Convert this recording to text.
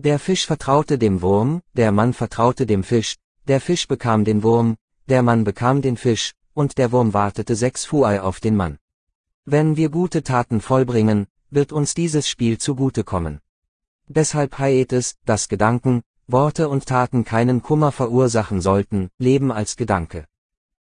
Der Fisch vertraute dem Wurm, der Mann vertraute dem Fisch, der Fisch bekam den Wurm, der Mann bekam den Fisch, und der Wurm wartete sechs Fuei auf den Mann. Wenn wir gute Taten vollbringen, wird uns dieses Spiel zugute kommen. Deshalb heißt es, dass Gedanken, Worte und Taten keinen Kummer verursachen sollten, Leben als Gedanke.